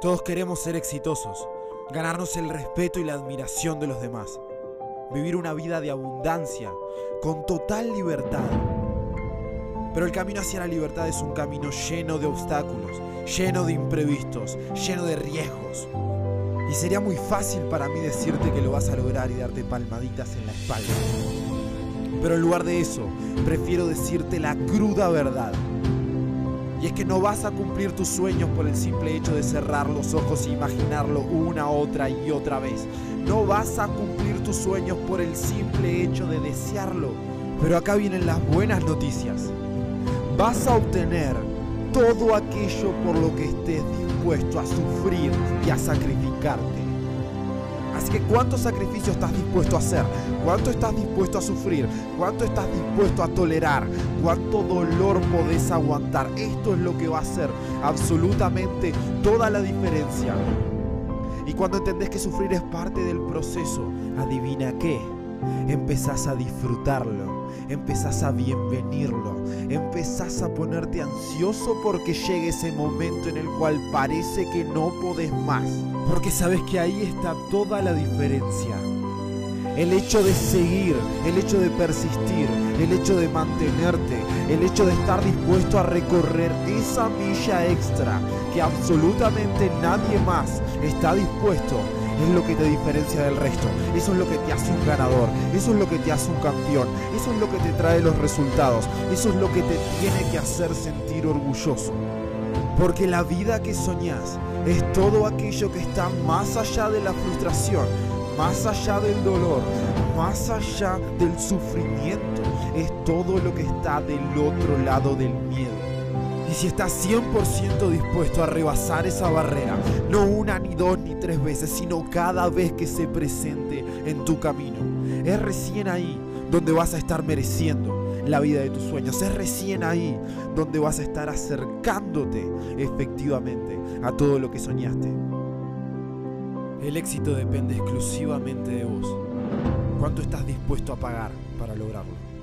Todos queremos ser exitosos, ganarnos el respeto y la admiración de los demás, vivir una vida de abundancia, con total libertad. Pero el camino hacia la libertad es un camino lleno de obstáculos, lleno de imprevistos, lleno de riesgos. Y sería muy fácil para mí decirte que lo vas a lograr y darte palmaditas en la espalda. Pero en lugar de eso, prefiero decirte la cruda verdad. Y es que no vas a cumplir tus sueños por el simple hecho de cerrar los ojos e imaginarlo una, otra y otra vez. No vas a cumplir tus sueños por el simple hecho de desearlo. Pero acá vienen las buenas noticias. Vas a obtener todo aquello por lo que estés dispuesto a sufrir y a sacrificarte. Así que ¿cuánto sacrificio estás dispuesto a hacer? ¿Cuánto estás dispuesto a sufrir? ¿Cuánto estás dispuesto a tolerar? ¿Cuánto dolor podés aguantar? Esto es lo que va a hacer absolutamente toda la diferencia. Y cuando entendés que sufrir es parte del proceso, adivina qué, empezás a disfrutarlo, empezás a bienvenirlo, empezás a ponerte ansioso porque llegue ese momento en el cual parece que no podés más. Porque sabes que ahí está toda la diferencia. El hecho de seguir, el hecho de persistir, el hecho de mantenerte, el hecho de estar dispuesto a recorrer esa milla extra que absolutamente nadie más está dispuesto es lo que te diferencia del resto. Eso es lo que te hace un ganador. Eso es lo que te hace un campeón. Eso es lo que te trae los resultados. Eso es lo que te tiene que hacer sentir orgulloso. Porque la vida que soñás es todo aquello que está más allá de la frustración, más allá del dolor, más allá del sufrimiento. Es todo lo que está del otro lado del miedo. Y si estás 100% dispuesto a rebasar esa barrera, no una, ni dos, ni tres veces, sino cada vez que se presente en tu camino, es recién ahí donde vas a estar mereciendo la vida de tus sueños. Es recién ahí donde vas a estar acercándote efectivamente a todo lo que soñaste. El éxito depende exclusivamente de vos. ¿Cuánto estás dispuesto a pagar para lograrlo?